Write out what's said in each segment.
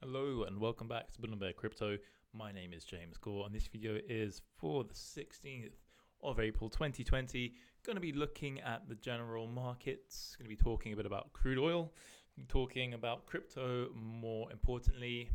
Hello and welcome back to Bull and Bear Crypto. My name is James Gore and this video is for the 16th of April 2020. Going to be looking at the general markets, going to be talking a bit about crude oil, talking about crypto more importantly,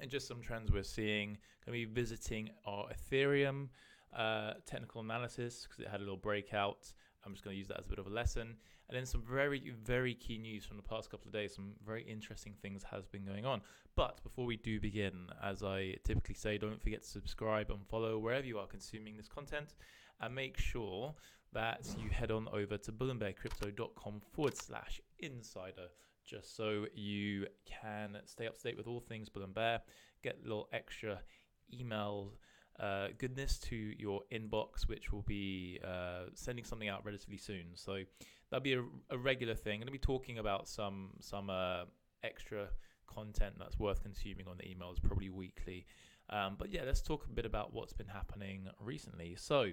and just some trends we're seeing. Going to be visiting our Ethereum uh, technical analysis because it had a little breakout. I'm just going to use that as a bit of a lesson. And then some very, very key news from the past couple of days. Some very interesting things has been going on. But before we do begin, as I typically say, don't forget to subscribe and follow wherever you are consuming this content. And make sure that you head on over to bullandbearcrypto.com forward slash insider just so you can stay up to date with all things Bull and Bear, get little extra email uh, goodness to your inbox, which will be uh, sending something out relatively soon. So that'll be a, a regular thing. I'm going to be talking about some some uh, extra content that's worth consuming on the emails, probably weekly. Um, but yeah, let's talk a bit about what's been happening recently. So,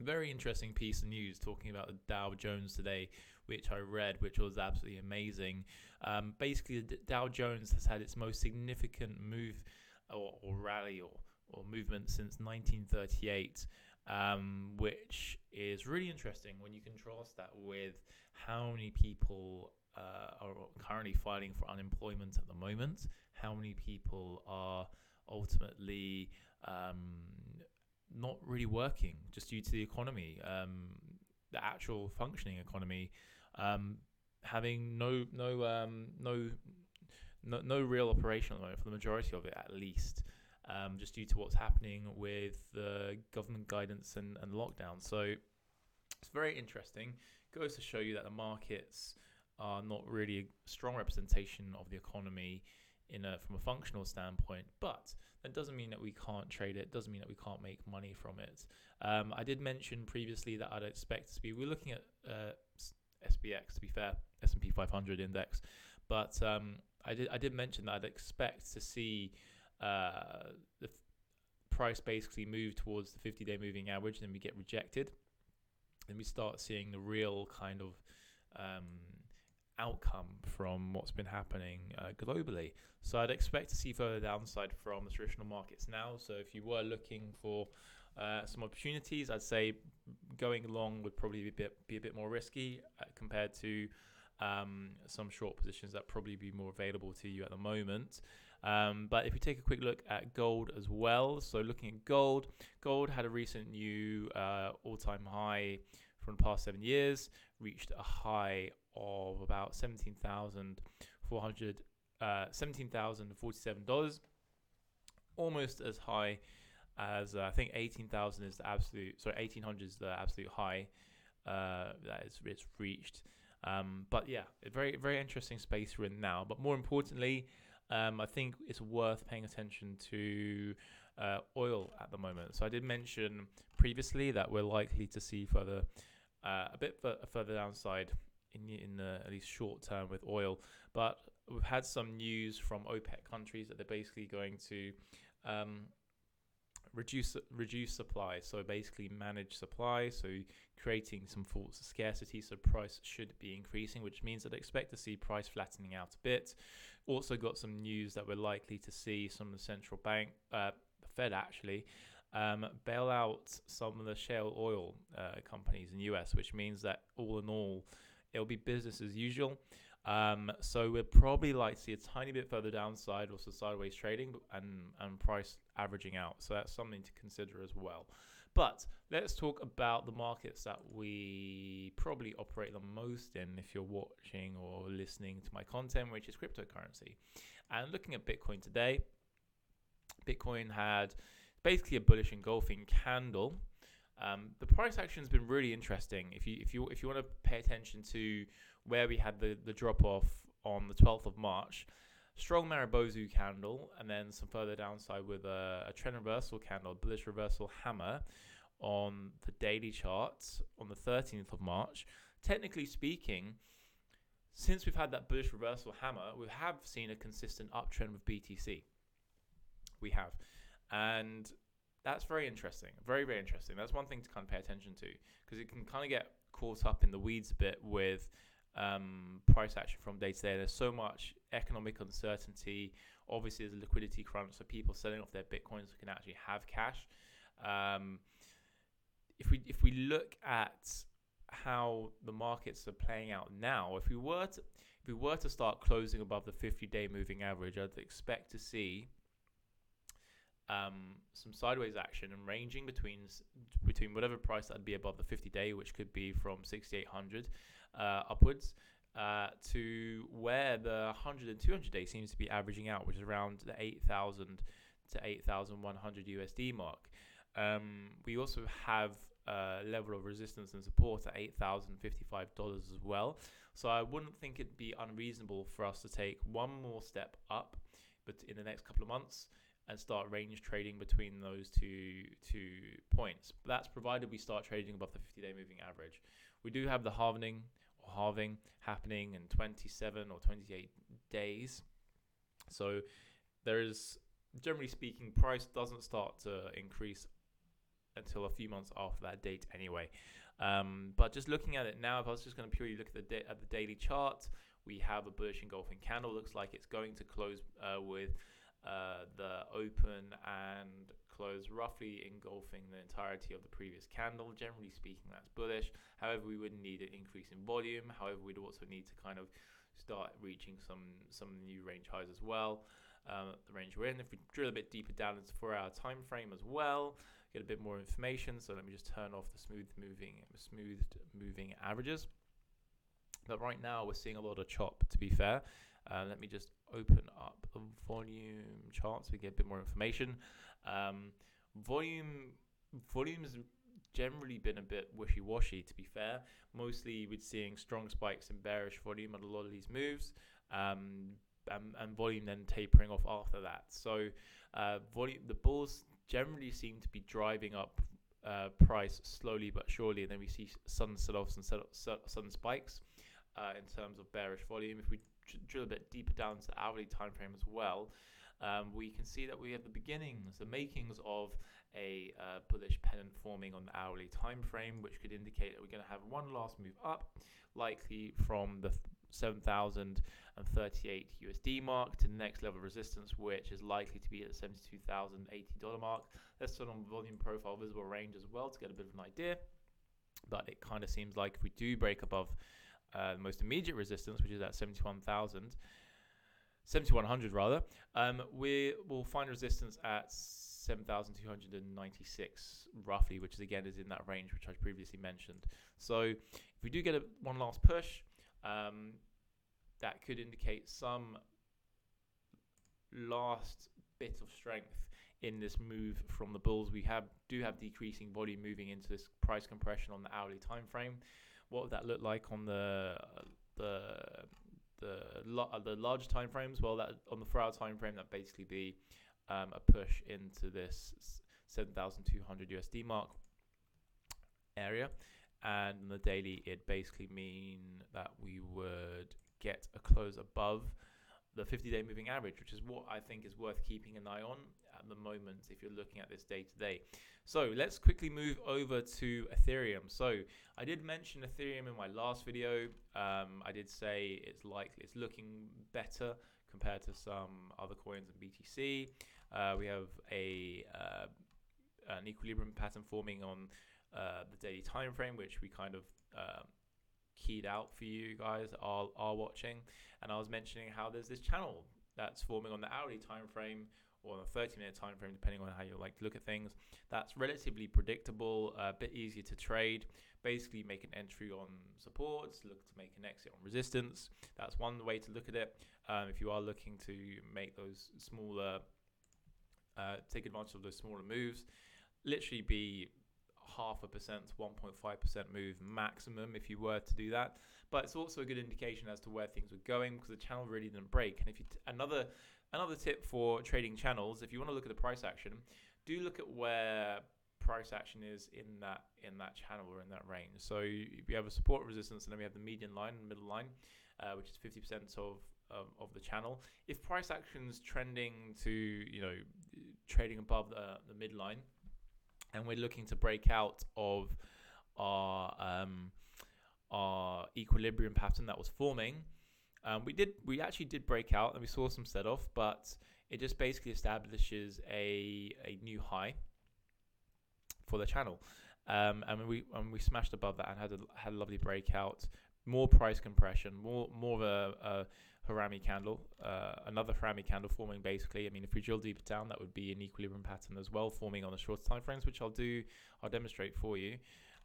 very interesting piece of news talking about the Dow Jones today, which I read, which was absolutely amazing. Um, basically, the Dow Jones has had its most significant move or, or rally or or movement since 1938, um, which is really interesting when you contrast that with how many people uh, are currently filing for unemployment at the moment, how many people are ultimately um, not really working just due to the economy, um, the actual functioning economy, um, having no no um, no no, no real operation at the moment for the majority of it at least um, just due to what's happening with the government guidance and, and lockdown. So it's very interesting. It Goes to show you that the markets are not really a strong representation of the economy in a, from a functional standpoint, but that doesn't mean that we can't trade it. Doesn't mean that we can't make money from it. Um, I did mention previously that I'd expect to be. We're looking at uh, SPX to be fair, S and P 500 index, but um, I did I did mention that I'd expect to see uh, the price basically move towards the 50 day moving average, and then we get rejected. Then we start seeing the real kind of um, outcome from what's been happening uh, globally. So I'd expect to see further downside from the traditional markets now. So if you were looking for uh, some opportunities, I'd say going long would probably be a bit, be a bit more risky uh, compared to um, some short positions that probably be more available to you at the moment. Um, but if we take a quick look at gold as well, so looking at gold, gold had a recent new uh, all-time high from the past seven years, reached a high of about seventeen thousand four hundred, uh, seventeen thousand forty-seven dollars, almost as high as uh, I think eighteen thousand is the absolute. Sorry, eighteen hundred is the absolute high uh, that is it's reached. Um, but yeah, very very interesting space we're in now. But more importantly, um, I think it's worth paying attention to uh, oil at the moment. So I did mention previously that we're likely to see further uh, a bit further downside in in the, at least short term with oil, but we've had some news from OPEC countries that they're basically going to um, reduce reduce supply. So basically manage supply. So creating some false scarcity. So price should be increasing, which means that I expect to see price flattening out a bit. Also got some news that we're likely to see some of the central bank, uh, the Fed actually. Um, bail out some of the shale oil uh, companies in the US, which means that all in all, it'll be business as usual. Um, so we're probably like to see a tiny bit further downside, also sideways trading and and price averaging out. So that's something to consider as well. But let's talk about the markets that we probably operate the most in if you're watching or listening to my content, which is cryptocurrency. And looking at Bitcoin today, Bitcoin had basically a bullish engulfing candle. Um, the price action has been really interesting. If you if you if you want to pay attention to where we had the, the drop off on the 12th of March. Strong Marubozu candle, and then some further downside with a, a trend reversal candle, bullish reversal hammer on the daily charts on the 13th of March. Technically speaking, since we've had that bullish reversal hammer, we have seen a consistent uptrend with BTC. We have. And that's very interesting. Very, very interesting. That's one thing to kind of pay attention to because it can kind of get caught up in the weeds a bit with um, price action from day to day. There's so much economic uncertainty. Obviously, there's a liquidity crunch, so people selling off their bitcoins can actually have cash. Um, if we if we look at how the markets are playing out now, if we were to if we were to start closing above the 50-day moving average, I'd expect to see um, some sideways action and ranging between between whatever price that'd be above the 50-day, which could be from 6,800 uh, upwards, uh, to where the 100 and 200 day seems to be averaging out, which is around the 8,000 to 8,100 USD mark. Um, we also have a level of resistance and support at $8,055 as well. So I wouldn't think it'd be unreasonable for us to take one more step up, but in the next couple of months and start range trading between those two two points. That's provided we start trading above the 50-day moving average. We do have the halving halving happening in 27 or 28 days. So there is generally speaking price doesn't start to increase until a few months after that date anyway. Um, but just looking at it now, if I was just going to purely look at the da- at the daily chart, we have a bullish engulfing candle. Looks like it's going to close uh, with uh, the open and close roughly engulfing the entirety of the previous candle. Generally speaking, that's bullish. However, we would need an increase in volume. However, we'd also need to kind of start reaching some some new range highs as well. Um, the range we're in. If we drill a bit deeper down into four hour time frame as well, get a bit more information. So let me just turn off the smooth moving, smoothed moving averages. But right now we're seeing a lot of chop. To be fair, uh, let me just open up the volume chart so we get a bit more information. Um, volume volume's generally been a bit wishy-washy. To be fair, mostly we're seeing strong spikes in bearish volume on a lot of these moves. Um, and, and, volume then tapering off after that. So, uh, volume the bulls generally seem to be driving up uh, price slowly but surely, and then we see sudden sell-offs and sudden spikes uh, in terms of bearish volume. If we drill a bit deeper down to the hourly time frame as well, um, we can see that we have the beginnings, the makings of a uh, bullish pennant forming on the hourly time frame, which could indicate that we're going to have one last move up, likely from the 7,038 USD mark to the next level of resistance, which is likely to be at the $72,080 mark. Let's turn on volume profile visible range as well to get a bit of an idea. But it kind of seems like if we do break above uh, the most immediate resistance, which is at 71,000, 7100 rather, um, we will find resistance at 7,296 roughly, which is again is in that range which I previously mentioned. So if we do get a one last push, um, that could indicate some last bit of strength in this move from the bulls. We have do have decreasing volume moving into this price compression on the hourly time frame. What would that look like on the the the the larger time frames? Well, that on the four hour time frame, that basically be um, a push into this 7,200 USD mark area and on the daily it basically mean that we would get a close above the 50 day moving average which is what i think is worth keeping an eye on at the moment if you're looking at this day to day. So let's quickly move over to ethereum. So i did mention ethereum in my last video. Um, i did say it's likely it's looking better compared to some other coins in btc uh, we have a uh, an equilibrium pattern forming on uh, the daily time frame, which we kind of um, keyed out for you guys are, are watching. And I was mentioning how there's this channel that's forming on the hourly time frame or the 30 minute time frame, depending on how you like to look at things. That's relatively predictable, a bit easier to trade. Basically, make an entry on supports, look to make an exit on resistance. That's one way to look at it. Um, if you are looking to make those smaller, uh, take advantage of those smaller moves, literally be half a percent to 1.5% move maximum if you were to do that. But it's also a good indication as to where things were going because the channel really didn't break. And if you t- another another tip for trading channels, if you want to look at the price action, do look at where price action is in that in that channel or in that range. So you have a support resistance, and then we have the median line and middle line, uh, which is 50% of of the channel. If price action's trending to you know trading above the the midline and we're looking to break out of our um, our equilibrium pattern that was forming. Um, we did we actually did break out and we saw some set off, but it just basically establishes a a new high for the channel. Um, and we and we smashed above that and had a had a lovely breakout. More price compression, more more of a, a Harami candle, uh, another Harami candle forming basically. I mean, if we drill deeper down, that would be an equilibrium pattern as well, forming on the shorter time frames, which I'll do, I'll demonstrate for you.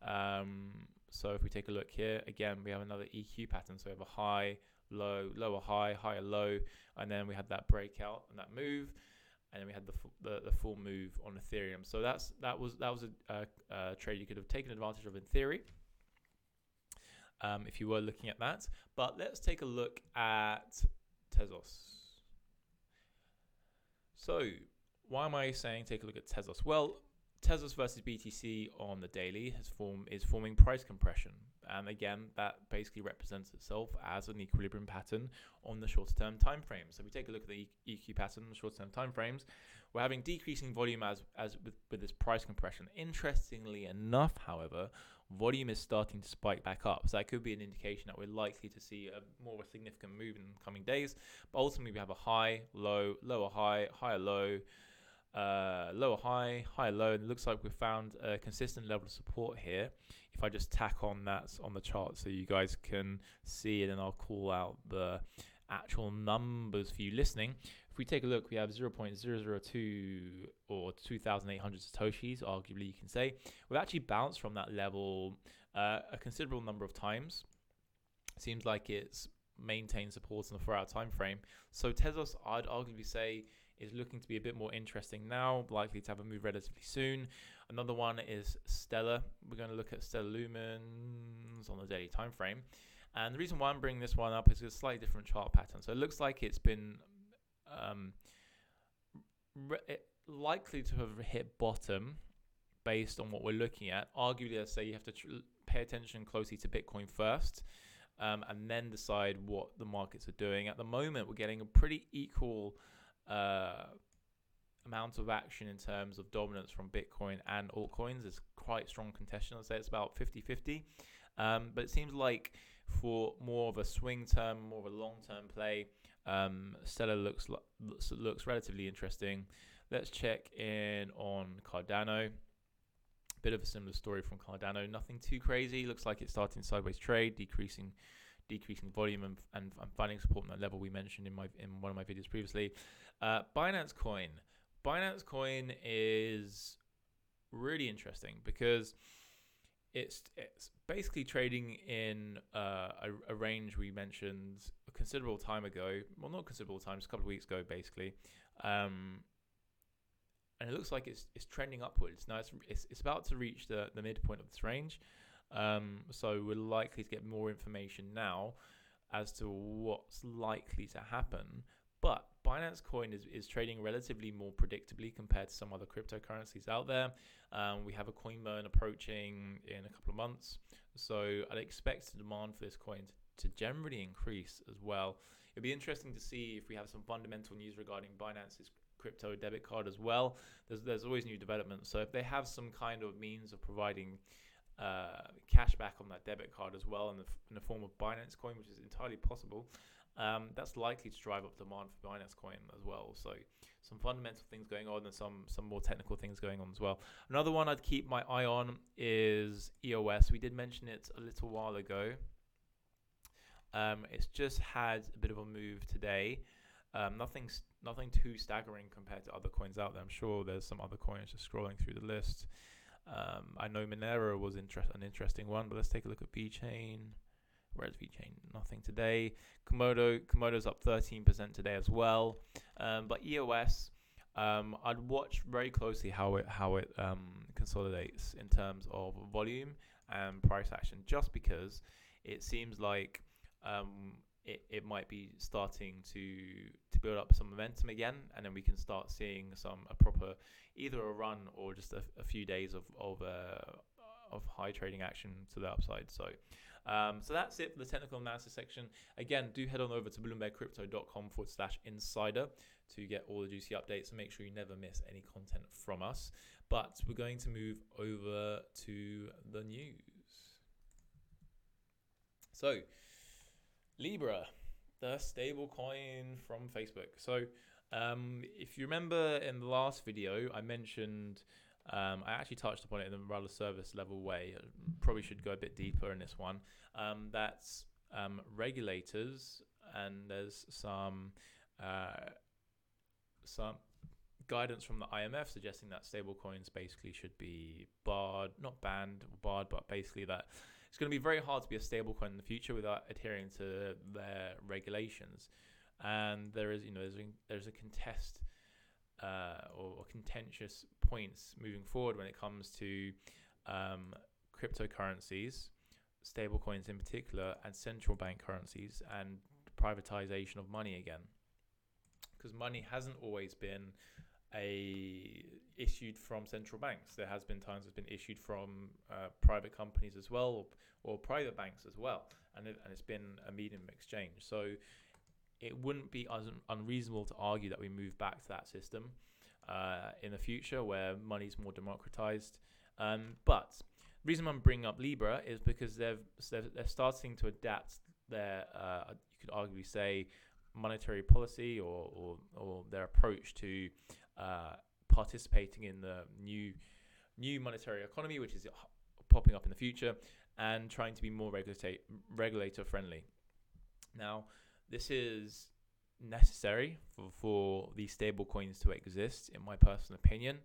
Um, so if we take a look here, again, we have another EQ pattern. So we have a high, low, lower high, higher low, and then we had that breakout and that move, and then we had the the, the full move on Ethereum. So that's that was that was a, a, a trade you could have taken advantage of in theory. Um, if you were looking at that, but let's take a look at Tezos. So, why am I saying take a look at Tezos? Well, Tezos versus BTC on the daily has form is forming price compression, and again, that basically represents itself as an equilibrium pattern on the shorter term time frame. So, we take a look at the EQ pattern on the shorter term time frames, we're having decreasing volume as as with, with this price compression. Interestingly enough, however, volume is starting to spike back up. So that could be an indication that we're likely to see a more of a significant move in the coming days. But ultimately, we have a high, low, lower high, higher low, uh, lower high, higher low, and it looks like we've found a consistent level of support here. If I just tack on that on the chart so you guys can see it, and I'll call out the actual numbers for you listening. If we take a look, we have 0.002 or 2,800 satoshis, arguably you can say. We've actually bounced from that level uh, a considerable number of times. Seems like it's maintained support in the four-hour time frame. So Tezos, I'd arguably say, is looking to be a bit more interesting now, likely to have a move relatively soon. Another one is Stellar. We're going to look at Stellar Lumens on the daily time frame. And the reason why I'm bringing this one up is a slightly different chart pattern. So it looks like it's been um, re- likely to have hit bottom based on what we're looking at. Arguably, I'd say you have to tr- pay attention closely to Bitcoin first. Um, and then decide what the markets are doing. At the moment, we're getting a pretty equal uh, amount of action in terms of dominance from Bitcoin and altcoins. It's quite strong contention. I'd say it's about 50 50. Um, but it seems like for more of a swing term, more of a long term play, um, Stellar looks, looks relatively interesting. Let's check in on Cardano. Bit of a similar story from Cardano. Nothing too crazy. Looks like it's starting sideways trade, decreasing decreasing volume and, and, and finding support on that level we mentioned in my in one of my videos previously. Uh, Binance Coin. Binance Coin is really interesting because it's it's basically trading in uh, a, a, range we mentioned a considerable time ago. Well, not considerable time, just a couple of weeks ago, basically. Um, and it looks like it's it's trending upwards. Now it's it's, it's about to reach the, the midpoint of this range. Um, so we're likely to get more information now as to what's likely to happen. But Binance Coin is, is trading relatively more predictably compared to some other cryptocurrencies out there. Um, we have a coin burn approaching in a couple of months. So I'd expect the demand for this coin to, to generally increase as well. It'd be interesting to see if we have some fundamental news regarding Binance's crypto debit card as well. There's, there's always new developments. So if they have some kind of means of providing uh, cash back on that debit card as well in the, in the form of Binance coin, which is entirely possible, um, that's likely to drive up demand for Binance Coin as well. So some fundamental things going on and some some more technical things going on as well. Another one I'd keep my eye on is EOS. We did mention it a little while ago. Um, it's just had a bit of a move today. Um, nothing nothing too staggering compared to other coins out there. I'm sure there's some other coins just scrolling through the list. Um, I know Monero was an interesting one, but let's take a look at VeChain. Whereas VeChain, nothing today. Komodo, Komodo's up 13% today as well. Um, but EOS, um, I'd watch very closely how it how it um, consolidates in terms of volume and price action, just because it seems like um, it, it might be starting to to build up some momentum again, and then we can start seeing some a proper either a run or just a, a few days of of uh, of high trading action to the upside. So um, so that's it for the technical analysis section. Again, do head on over to bullandbearcrypto.com forward slash insider to get all the juicy updates and make sure you never miss any content from us. But we're going to move over to the news. So, Libra, the stable coin from Facebook. So, um, if you remember in the last video, I mentioned, um, I actually touched upon it in a rather service level way. Probably should go a bit deeper in this one. Um, that's um, regulators, and there's some uh, some guidance from the IMF suggesting that stablecoins basically should be barred, not banned, barred, but basically that it's going to be very hard to be a stablecoin in the future without adhering to their regulations. And there is, you know, there's a, there's a contest uh, or, or, contentious points moving forward when it comes to um, cryptocurrencies, stablecoins in particular, and central bank currencies and privatization of money again. Because money hasn't always been a issued from central banks. There has been times it's been issued from uh, private companies as well, or, or private banks as well, and it, and it's been a medium of exchange. So it wouldn't be un- unreasonable to argue that we move back to that system uh, in the future where money is more democratized. Um, but the reason I'm bringing up Libra is because they've they're, they're starting to adapt their uh, you could arguably say monetary policy or, or, or their approach to uh, participating in the new new monetary economy, which is popping up in the future, and trying to be more regulator friendly. Now, this is necessary for, for these stable coins to exist, in my personal opinion,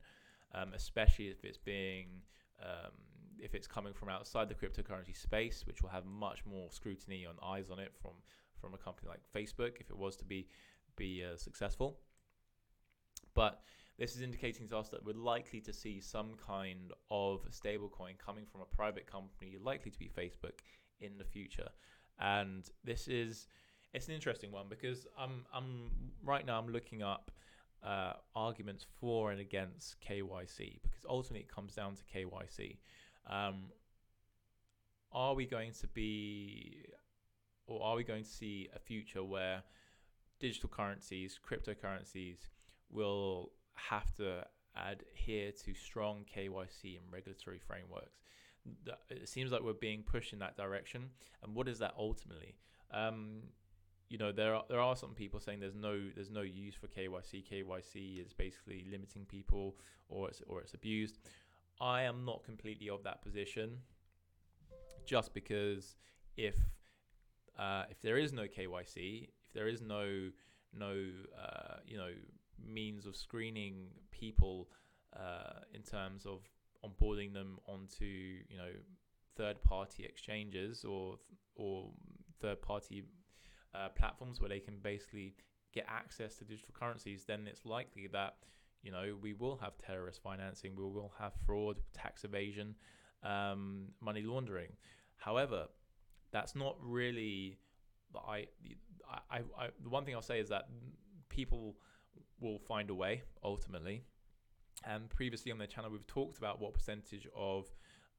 um, especially if it's being um, if it's coming from outside the cryptocurrency space, which will have much more scrutiny on eyes on it from from a company like Facebook if it was to be be uh, successful. But this is indicating to us that we're likely to see some kind of stablecoin coming from a private company, likely to be Facebook, in the future. And this is it's an interesting one because I'm I'm right now I'm looking up uh, arguments for and against KYC because ultimately it comes down to KYC. Um, are we going to be, or are we going to see a future where digital currencies, cryptocurrencies, will have to adhere to strong KYC and regulatory frameworks. It seems like we're being pushed in that direction. And what is that ultimately? Um, you know, there are there are some people saying there's no there's no use for KYC. KYC is basically limiting people or it's or it's abused. I am not completely of that position, just because if uh, if there is no KYC, if there is no no uh, you know means of screening people uh, in terms of onboarding them onto you know third party exchanges or or third party uh, platforms where they can basically get access to digital currencies then it's likely that you know we will have terrorist financing we will have fraud tax evasion um, money laundering however that's not really I, I, I, the one thing I'll say is that people will find a way ultimately. And previously on the channel, we've talked about what percentage of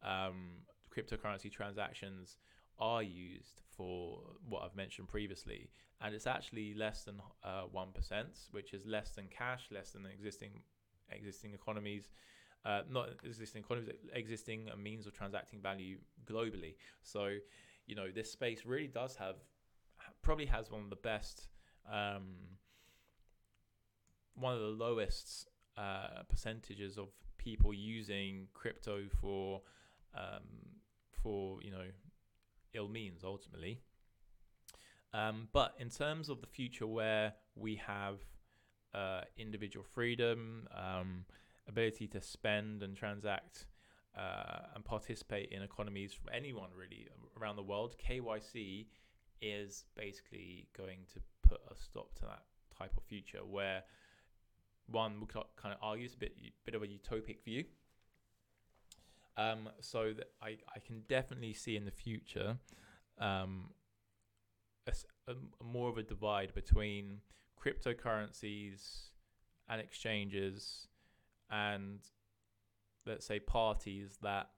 um, cryptocurrency transactions are used for what I've mentioned previously, and it's actually less than uh, one uh, which is less than cash, less than existing existing economies, uh, not existing economies, existing means of transacting value globally. So, you know, this space really does have probably has one of the best um, one of the lowest uh, percentages of people using crypto for um, for you know ill means ultimately. Um, but in terms of the future, where we have uh, individual freedom, um, ability to spend and transact uh, and participate in economies from anyone really around the world, KYC is basically going to put a stop to that type of future where one we kind of argue a bit bit of a utopic view. Um, so that I, I can definitely see in the future um, a, a, more of a divide between cryptocurrencies and exchanges and let's say parties that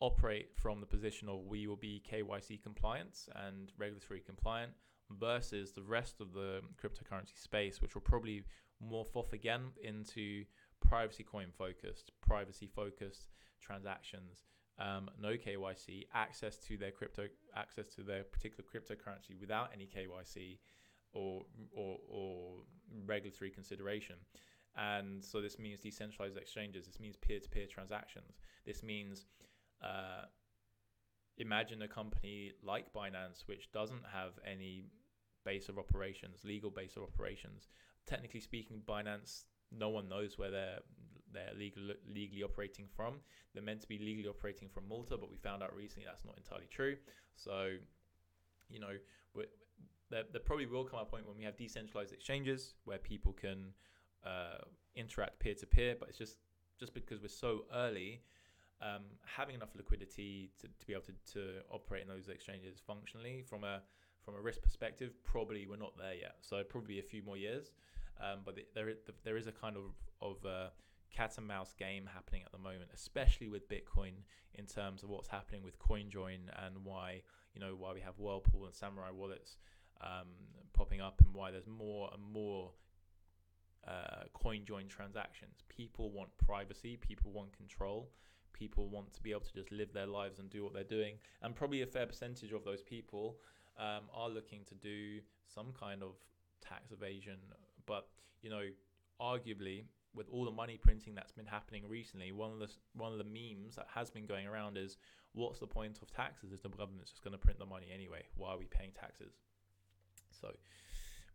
operate from the position of we will be KYC compliant and regulatory compliant versus the rest of the cryptocurrency space, which will probably morph off again into privacy coin focused, privacy focused transactions um, no KYC, access to their crypto, access to their particular cryptocurrency without any KYC or or, or regulatory consideration. And so this means decentralized exchanges. This means peer-to-peer transactions. This means uh, imagine a company like Binance, which doesn't have any base of operations, legal base of operations. Technically speaking, Binance, no one knows where they're they're legal, legally operating from. They're meant to be legally operating from Malta, but we found out recently that's not entirely true. So, you know, there, there probably will come a point when we have decentralized exchanges where people can uh, interact peer to peer, but it's just just because we're so early um, having enough liquidity to, to be able to, to operate in those exchanges functionally from a from a risk perspective, probably we're not there yet. So probably a few more years. Um, but the, there there is a kind of of uh, cat and mouse game happening at the moment, especially with Bitcoin in terms of what's happening with CoinJoin and why you know why we have Whirlpool and Samourai wallets um, popping up and why there's more and more uh, CoinJoin transactions. People want privacy. People want control people want to be able to just live their lives and do what they're doing. And probably a fair percentage of those people um, are looking to do some kind of tax evasion. But, you know, arguably, with all the money printing that's been happening recently, one of the one of the memes that has been going around is, "What's the point of taxes? Is the government's just going to print the money anyway? Why are we paying taxes?" So,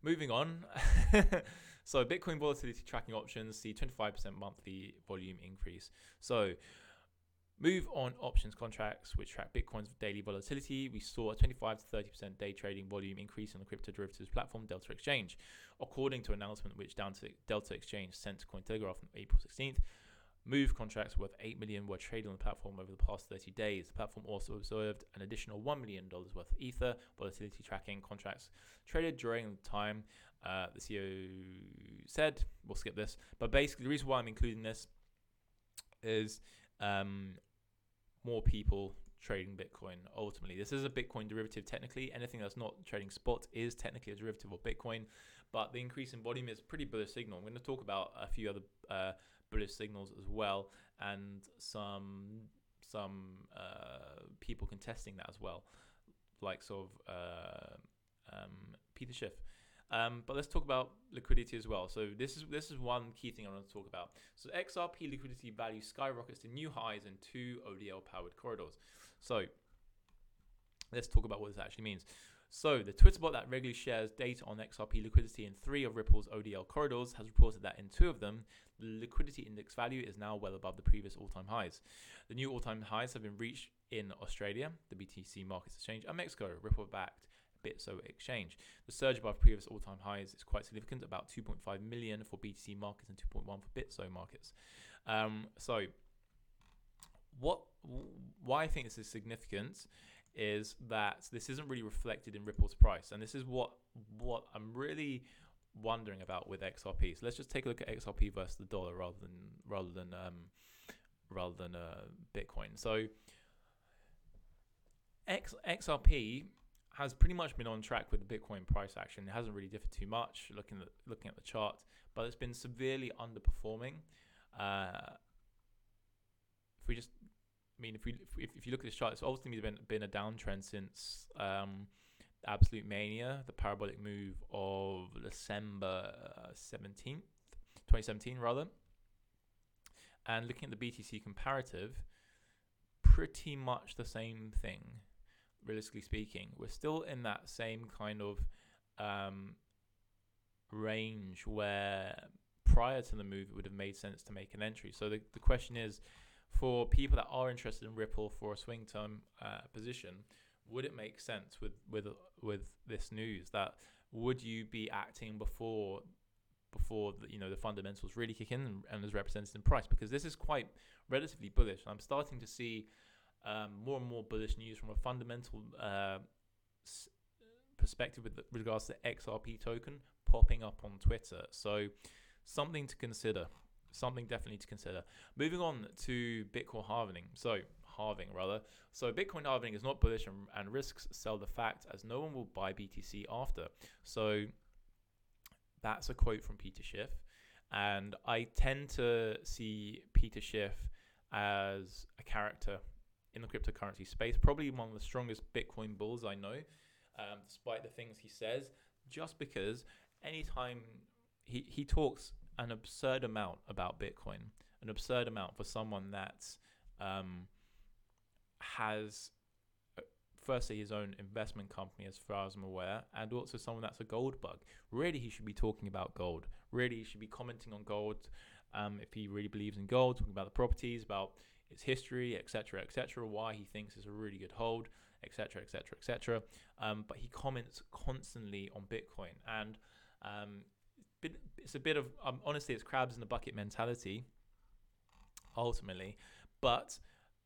moving on. so, Bitcoin volatility tracking options see 25% monthly volume increase. So, Move on options contracts, which track Bitcoin's daily volatility. We saw a 25 to 30% day trading volume increase on the crypto derivatives platform Delta Exchange, according to an announcement which Delta Exchange sent to Cointelegraph on April 16th. Move contracts worth 8 million were traded on the platform over the past 30 days. The platform also observed an additional $1 million worth of Ether volatility tracking contracts traded during the time. Uh, the CEO said, we'll skip this, but basically, the reason why I'm including this is um, more people trading Bitcoin ultimately. This is a Bitcoin derivative technically. Anything that's not trading spot is technically a derivative of Bitcoin, but the increase in volume is pretty bullish signal. I'm going to talk about a few other uh, bullish signals as well and some some uh, people contesting that as well, like sort of uh, um, Peter Schiff. Um, but let's talk about liquidity as well. So this is this is one key thing I want to talk about. So XRP liquidity value skyrockets to new highs in two ODL powered corridors. So let's talk about what this actually means. So the Twitter bot that regularly shares data on XRP liquidity in three of Ripple's ODL corridors has reported that in two of them, the liquidity index value is now well above the previous all-time highs. The new all-time highs have been reached in Australia, the BTC Markets Exchange, and Mexico, Ripple-backed Bitso exchange. The surge above previous all-time highs is quite significant, about 2.5 million for BTC markets and 2.1 for Bitso markets. Um, so, what? Why I think this is significant is that this isn't really reflected in Ripple's price, and this is what what I'm really wondering about with XRP. So let's just take a look at XRP versus the dollar rather than rather than um, rather than uh, Bitcoin. So X, XRP has pretty much been on track with the Bitcoin price action. It hasn't really differed too much looking at looking at the chart, but it's been severely underperforming. Uh, if we just, I mean, if we if, if you look at this chart, it's obviously been been a downtrend since um, absolute mania, the parabolic move of December uh, seventeenth, twenty seventeen, rather. And looking at the BTC comparative, pretty much the same thing realistically speaking, we're still in that same kind of um, range where prior to the move it would have made sense to make an entry. So the, the question is for people that are interested in Ripple for a swing term uh, position, would it make sense with with with this news that would you be acting before before the, you know the fundamentals really kick in and, and is represented in price because this is quite relatively bullish. I'm starting to see um, more and more bullish news from a fundamental uh, s- perspective with regards to XRP token popping up on Twitter. So something to consider. Something definitely to consider. Moving on to Bitcoin halving. So halving rather. So Bitcoin halving is not bullish and, and risks sell the fact as no one will buy BTC after. So that's a quote from Peter Schiff. And I tend to see Peter Schiff as a character in the cryptocurrency space. Probably one of the strongest Bitcoin bulls I know, um, despite the things he says. Just because anytime he he talks an absurd amount about Bitcoin, an absurd amount for someone that um, has uh, firstly his own investment company as far as I'm aware, and also someone that's a gold bug. Really, he should be talking about gold. Really, he should be commenting on gold um, if he really believes in gold, talking about the properties, about its history, etc., etc., why he thinks it's a really good hold, etc., etc., etc. But he comments constantly on Bitcoin, and um, it's a bit of um, honestly, it's crabs in the bucket mentality, ultimately, but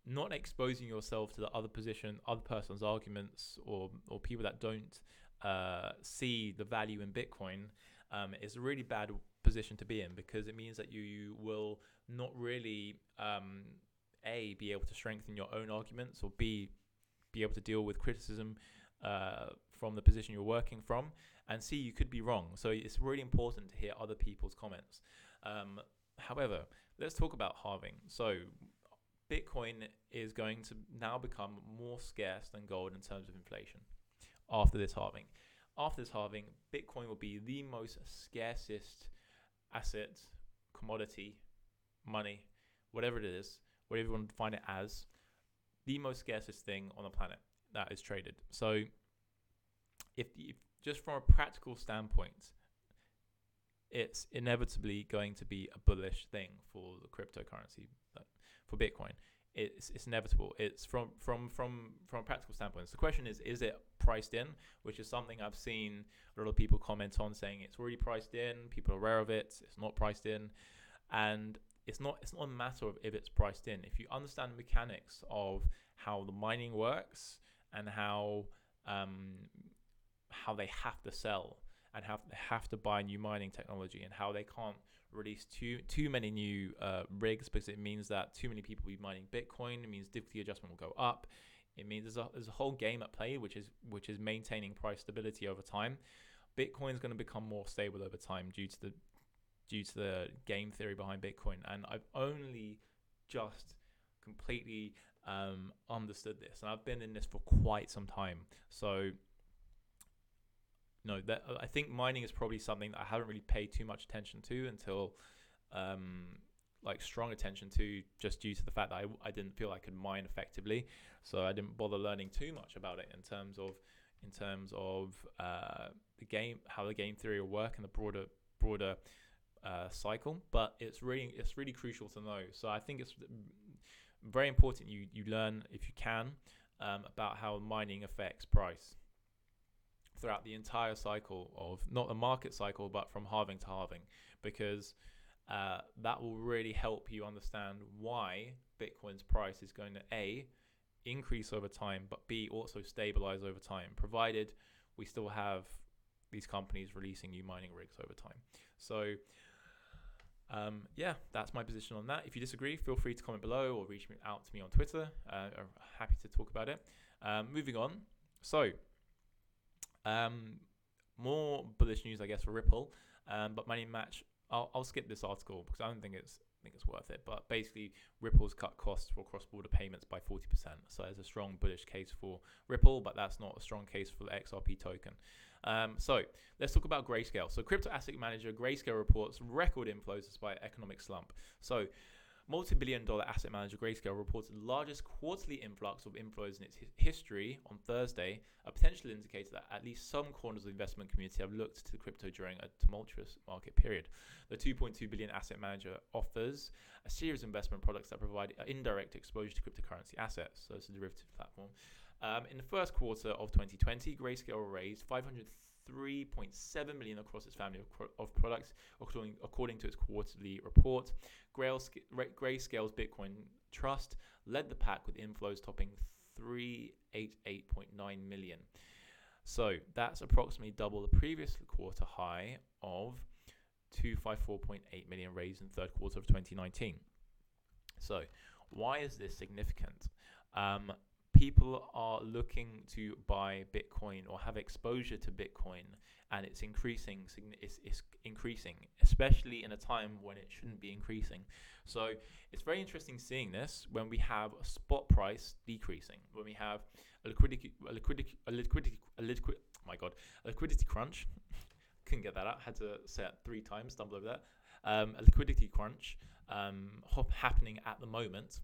not exposing yourself to the other position, other person's arguments, or or people that don't uh, see the value in Bitcoin um, is a really bad position to be in because it means that you, you will not really um, a be able to strengthen your own arguments or b be able to deal with criticism uh, from the position you're working from and c you could be wrong. So it's really important to hear other people's comments. Um, however let's talk about halving. So bitcoin is going to now become more scarce than gold in terms of inflation after this halving. After this halving, Bitcoin will be the most scarcest asset, commodity, money, whatever it is, whatever you want to define it as, the most scarcest thing on the planet that is traded. So, if, if just from a practical standpoint, it's inevitably going to be a bullish thing for the cryptocurrency, for Bitcoin it's it's inevitable. It's from from from from a practical standpoint. So the question is, is it priced in? Which is something I've seen a lot of people comment on, saying it's already priced in. People are aware of it. It's not priced in, and it's not it's not a matter of if it's priced in. If you understand the mechanics of how the mining works and how um, how they have to sell and have have to buy new mining technology and how they can't release too too many new uh, rigs because it means that too many people will be mining Bitcoin. It means difficulty adjustment will go up. It means there's a, there's a whole game at play, which is which is maintaining price stability over time. Bitcoin is going to become more stable over time due to the due to the game theory behind Bitcoin, and I've only just completely um, understood this, and I've been in this for quite some time. So no, that I think mining is probably something that I haven't really paid too much attention to until um, like strong attention to just due to the fact that I, I didn't feel I could mine effectively. So I didn't bother learning too much about it in terms of in terms of uh, the game, how the game theory will work and the broader broader uh, cycle. But it's really it's really crucial to know. So I think it's very important you you learn if you can um, about how mining affects price throughout the entire cycle of not the market cycle, but from halving to halving, because uh, that will really help you understand why Bitcoin's price is going to A, increase over time, but B, also stabilize over time, provided we still have these companies releasing new mining rigs over time. So, um, yeah, that's my position on that. If you disagree, feel free to comment below or reach out to me on Twitter. Uh, I'm happy to talk about it. Um, moving on. So, um, more bullish news, I guess, for Ripple. Um, but MoneyMatch. I'll, I'll skip this article because I don't think it's I think it's worth it. But basically, Ripple's cut costs for cross-border payments by 40%. So there's a strong bullish case for Ripple, but that's not a strong case for the XRP token. Um, so let's talk about Grayscale. So crypto asset manager Grayscale reports record inflows despite economic slump. So Multi-billion dollar asset manager Grayscale reported the largest quarterly influx of inflows in its history on Thursday, a potential indicator that at least some corners of the investment community have looked to crypto during a tumultuous market period. The 2.2 billion asset manager offers a series of investment products that provide indirect exposure to cryptocurrency assets, so it's a derivative platform. Um, in the first quarter of 2020, Grayscale raised 500 3.7 million across its family of, of products, according, according to its quarterly report. Grayscale's Bitcoin Trust led the pack with inflows topping 388.9 million. So that's approximately double the previous quarter high of 254.8 million raised in the third quarter of 2019. So, why is this significant? Um, people are looking to buy Bitcoin or have exposure to Bitcoin, and it's increasing. It's, it's increasing, especially in a time when it shouldn't be increasing. So it's very interesting seeing this when we have a spot price decreasing, when we have a liquidity, a liquidity, a liquidity, a liquidity. Oh my god, a liquidity crunch. Couldn't get that out. Had to say it three times. Stumble over that. Um, a liquidity crunch um, happening at the moment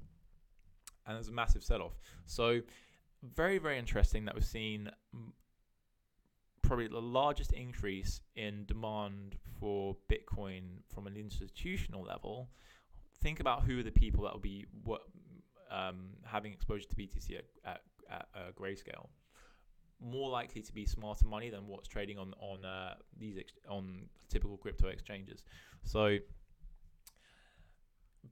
and there's a massive sell-off. So very very interesting that we've seen probably the largest increase in demand for Bitcoin from an institutional level. Think about who are the people that will be what, um, having exposure to BTC at, at, at uh, grayscale. More likely to be smarter money than what's trading on on uh, these ex- on typical crypto exchanges. So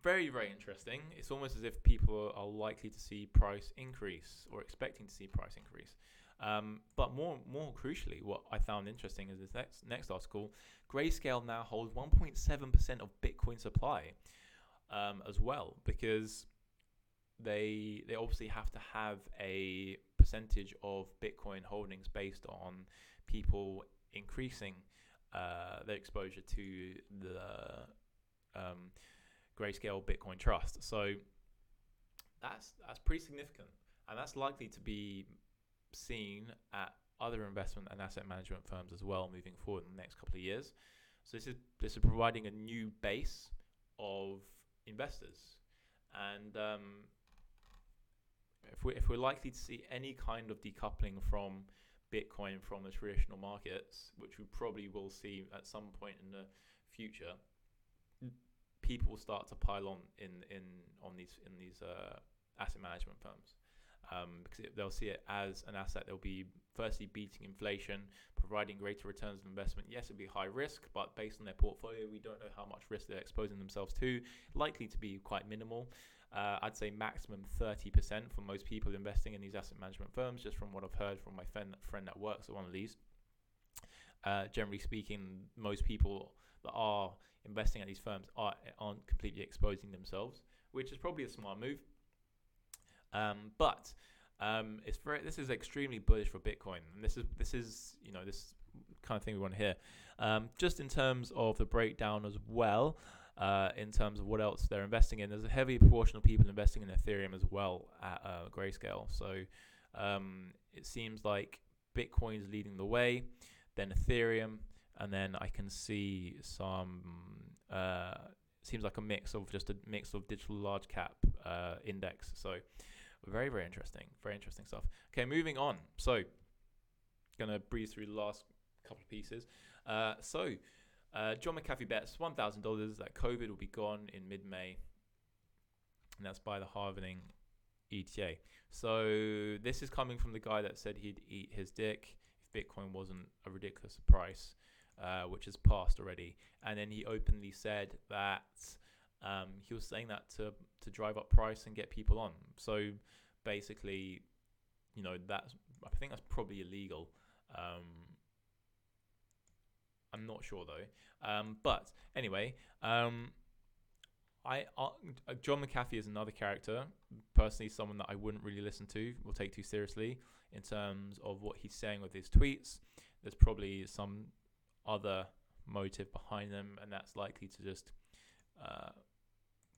very very interesting. It's almost as if people are likely to see price increase or expecting to see price increase. Um, but more more crucially what i found interesting is this next, next article. Grayscale now holds 1.7% of bitcoin supply um, as well because they they obviously have to have a percentage of bitcoin holdings based on people increasing uh, their exposure to the um, Grayscale Bitcoin Trust. So that's that's pretty significant, and that's likely to be seen at other investment and asset management firms as well moving forward in the next couple of years. So this is this is providing a new base of investors, and um, if we if we're likely to see any kind of decoupling from Bitcoin from the traditional markets, which we probably will see at some point in the future, people will start to pile on in in on these in these uh, asset management firms um, because it, they'll see it as an asset. They'll be firstly beating inflation, providing greater returns of investment. Yes, it'll be high risk, but based on their portfolio, we don't know how much risk they're exposing themselves to. Likely to be quite minimal. Uh, I'd say maximum 30% for most people investing in these asset management firms, just from what I've heard from my friend, friend that works at one of these. Uh, generally speaking, most people that are investing at these firms are, aren't completely exposing themselves, which is probably a smart move. Um, but um, it's very this is extremely bullish for Bitcoin, and this is this is you know this kind of thing we want to hear. Um, just in terms of the breakdown as well, uh, in terms of what else they're investing in, there's a heavy proportion of people investing in Ethereum as well at uh, Grayscale. So um, it seems like Bitcoin is leading the way, then Ethereum, and then I can see some. Uh, seems like a mix of just a mix of digital large cap uh, index. So very very interesting, very interesting stuff. Okay, moving on. So gonna breeze through the last couple of pieces. Uh, so uh, John McAfee bets one thousand dollars that COVID will be gone in mid-May, and that's by the halvening ETA. So this is coming from the guy that said he'd eat his dick if Bitcoin wasn't a ridiculous price uh, which has passed already. And then he openly said that um, he was saying that to to drive up price and get people on. So basically, you know, that's I think that's probably illegal. Um, I'm not sure though. Um, but anyway, um, I uh, John McAfee is another character. Personally, someone that I wouldn't really listen to or take too seriously in terms of what he's saying with his tweets. There's probably some other motive behind them, and that's likely to just uh,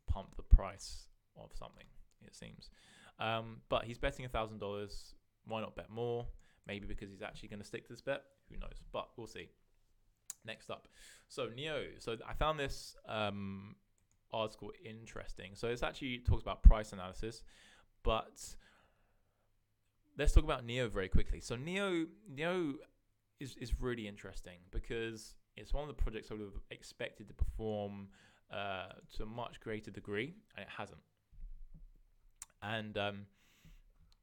pump the price of something. It seems, um, but he's betting a thousand dollars. Why not bet more? Maybe because he's actually going to stick to this bet. Who knows? But we'll see. Next up, so Neo. So I found this um, article interesting. So it's actually talks about price analysis, but let's talk about Neo very quickly. So Neo, Neo is is really interesting because it's one of the projects I would have expected to perform uh, to a much greater degree, and it hasn't. And um,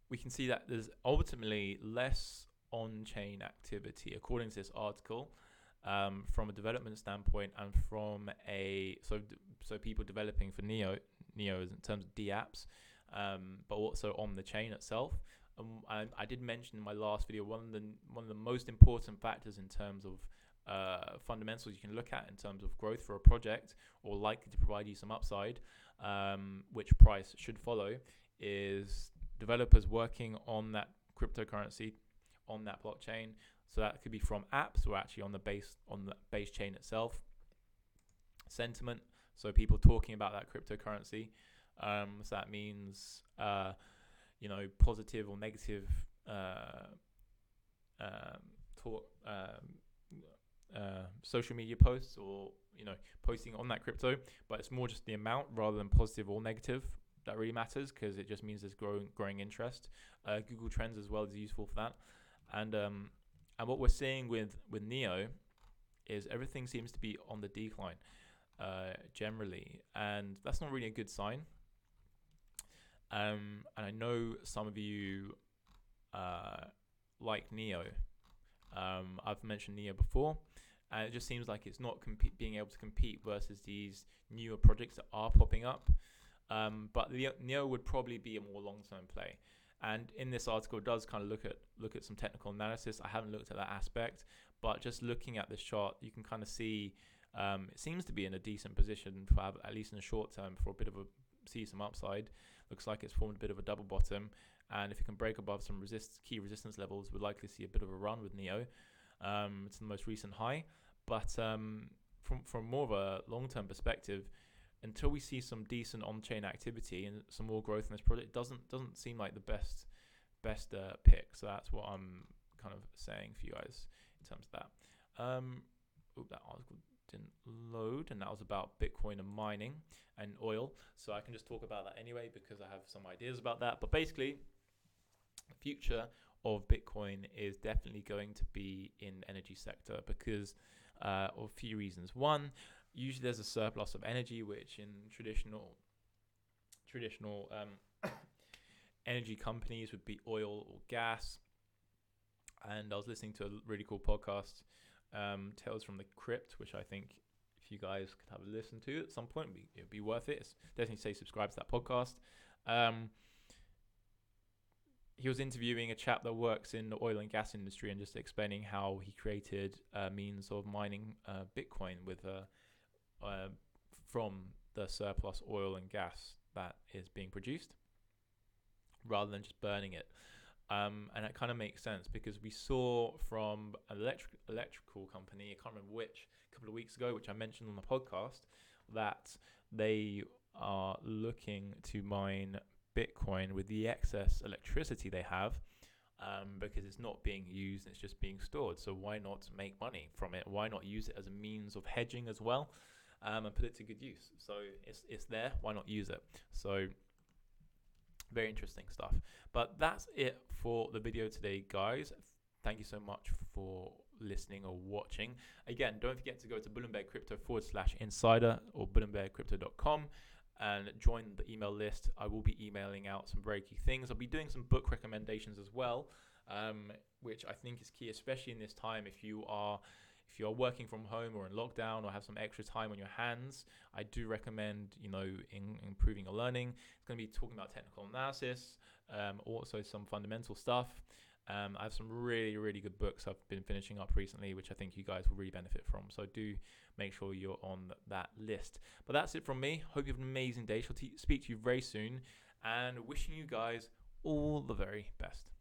we can see that there's ultimately less on-chain activity, according to this article, um, from a development standpoint and from a so so people developing for Neo Neo in terms of D apps, um, but also on the chain itself. Um, I, I did mention in my last video one of the one of the most important factors in terms of uh, fundamentals you can look at in terms of growth for a project or likely to provide you some upside, um, which price should follow, is developers working on that cryptocurrency on that blockchain. So that could be from apps or actually on the base on the base chain itself. Sentiment, so people talking about that cryptocurrency. Um, so that means uh, you know positive or negative uh, um, talk, um, uh, social media posts or you know posting on that crypto, but it's more just the amount rather than positive or negative that really matters because it just means there's growing growing interest. Uh, Google Trends as well is useful for that, and um, and what we're seeing with with Neo is everything seems to be on the decline uh, generally, and that's not really a good sign. Um, and I know some of you uh, like Neo. Um, I've mentioned Neo before, and it just seems like it's not comp- being able to compete versus these newer projects that are popping up. Um, but Neo would probably be a more long-term play. And in this article, it does kind of look at look at some technical analysis. I haven't looked at that aspect, but just looking at this chart, you can kind of see um, it seems to be in a decent position for at least in the short term for a bit of a see some upside. Looks like it's formed a bit of a double bottom, and if it can break above some resist key resistance levels, we'll likely see a bit of a run with Neo. Um, it's the most recent high, but um, from from more of a long term perspective, until we see some decent on chain activity and some more growth in this project, doesn't doesn't seem like the best best uh, pick. So that's what I'm kind of saying for you guys in terms of that. Um, that article didn't load, and that was about Bitcoin and mining and oil. So I can just talk about that anyway because I have some ideas about that. But basically, the future of Bitcoin is definitely going to be in the energy sector because uh, of a few reasons. One, usually there's a surplus of energy, which in traditional traditional um, energy companies would be oil or gas. And I was listening to a really cool podcast um, Tales from the Crypt, which I think if you guys could have a listen to at some point, it would be worth it. It's definitely say subscribe to that podcast. Um, he was interviewing a chap that works in the oil and gas industry and just explaining how he created a means of mining uh, Bitcoin with uh, uh, from the surplus oil and gas that is being produced, rather than just burning it. Um, and it kind of makes sense because we saw from an electric, electrical company, I can't remember which, a couple of weeks ago, which I mentioned on the podcast, that they are looking to mine Bitcoin with the excess electricity they have um, because it's not being used, it's just being stored. So why not make money from it? Why not use it as a means of hedging as well um, and put it to good use? So it's, it's there, why not use it? So very interesting stuff. But that's it for the video today, guys. Thank you so much for listening or watching. Again, don't forget to go to Bull and Bear Crypto forward slash insider or bullandbearcrypto.com and Bear Crypto dot com and join the email list. I will be emailing out some very key things. I'll be doing some book recommendations as well, um, which I think is key, especially in this time if you are if you're working from home or in lockdown or have some extra time on your hands, I do recommend, you know, in, improving your learning. It's going to be talking about technical analysis, um, also some fundamental stuff. Um, I have some really, really good books I've been finishing up recently, which I think you guys will really benefit from. So do make sure you're on that list. But that's it from me. Hope you have an amazing day. Shall t- speak to you very soon and wishing you guys all the very best.